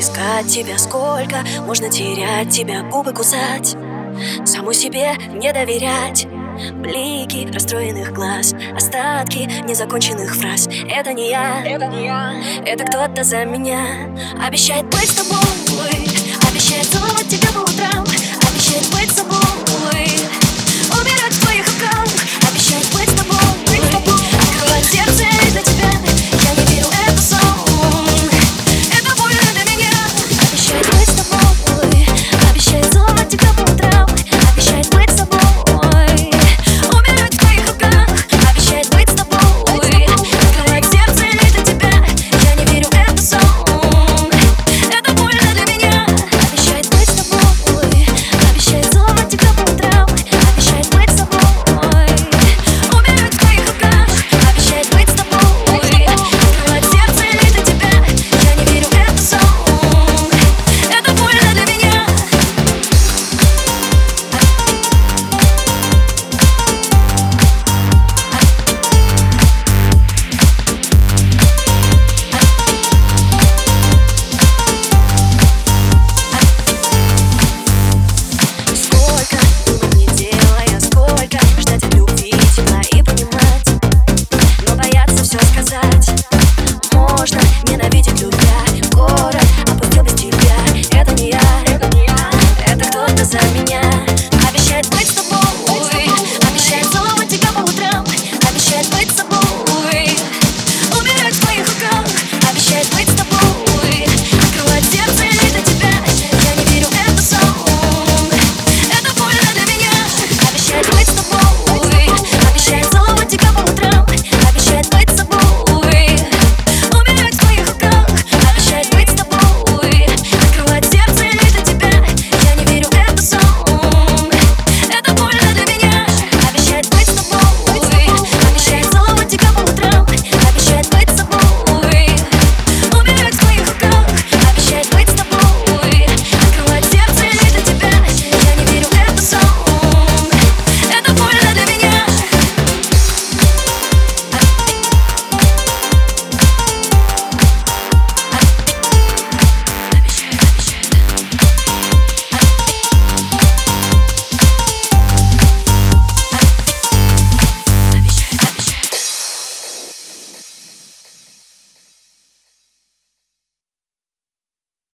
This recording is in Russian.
Искать тебя сколько Можно терять тебя, губы кусать Саму себе не доверять. Блики расстроенных глаз Остатки незаконченных фраз. Это не я, это не я. Это кто-то за меня. Обещает быть с тобой Обещает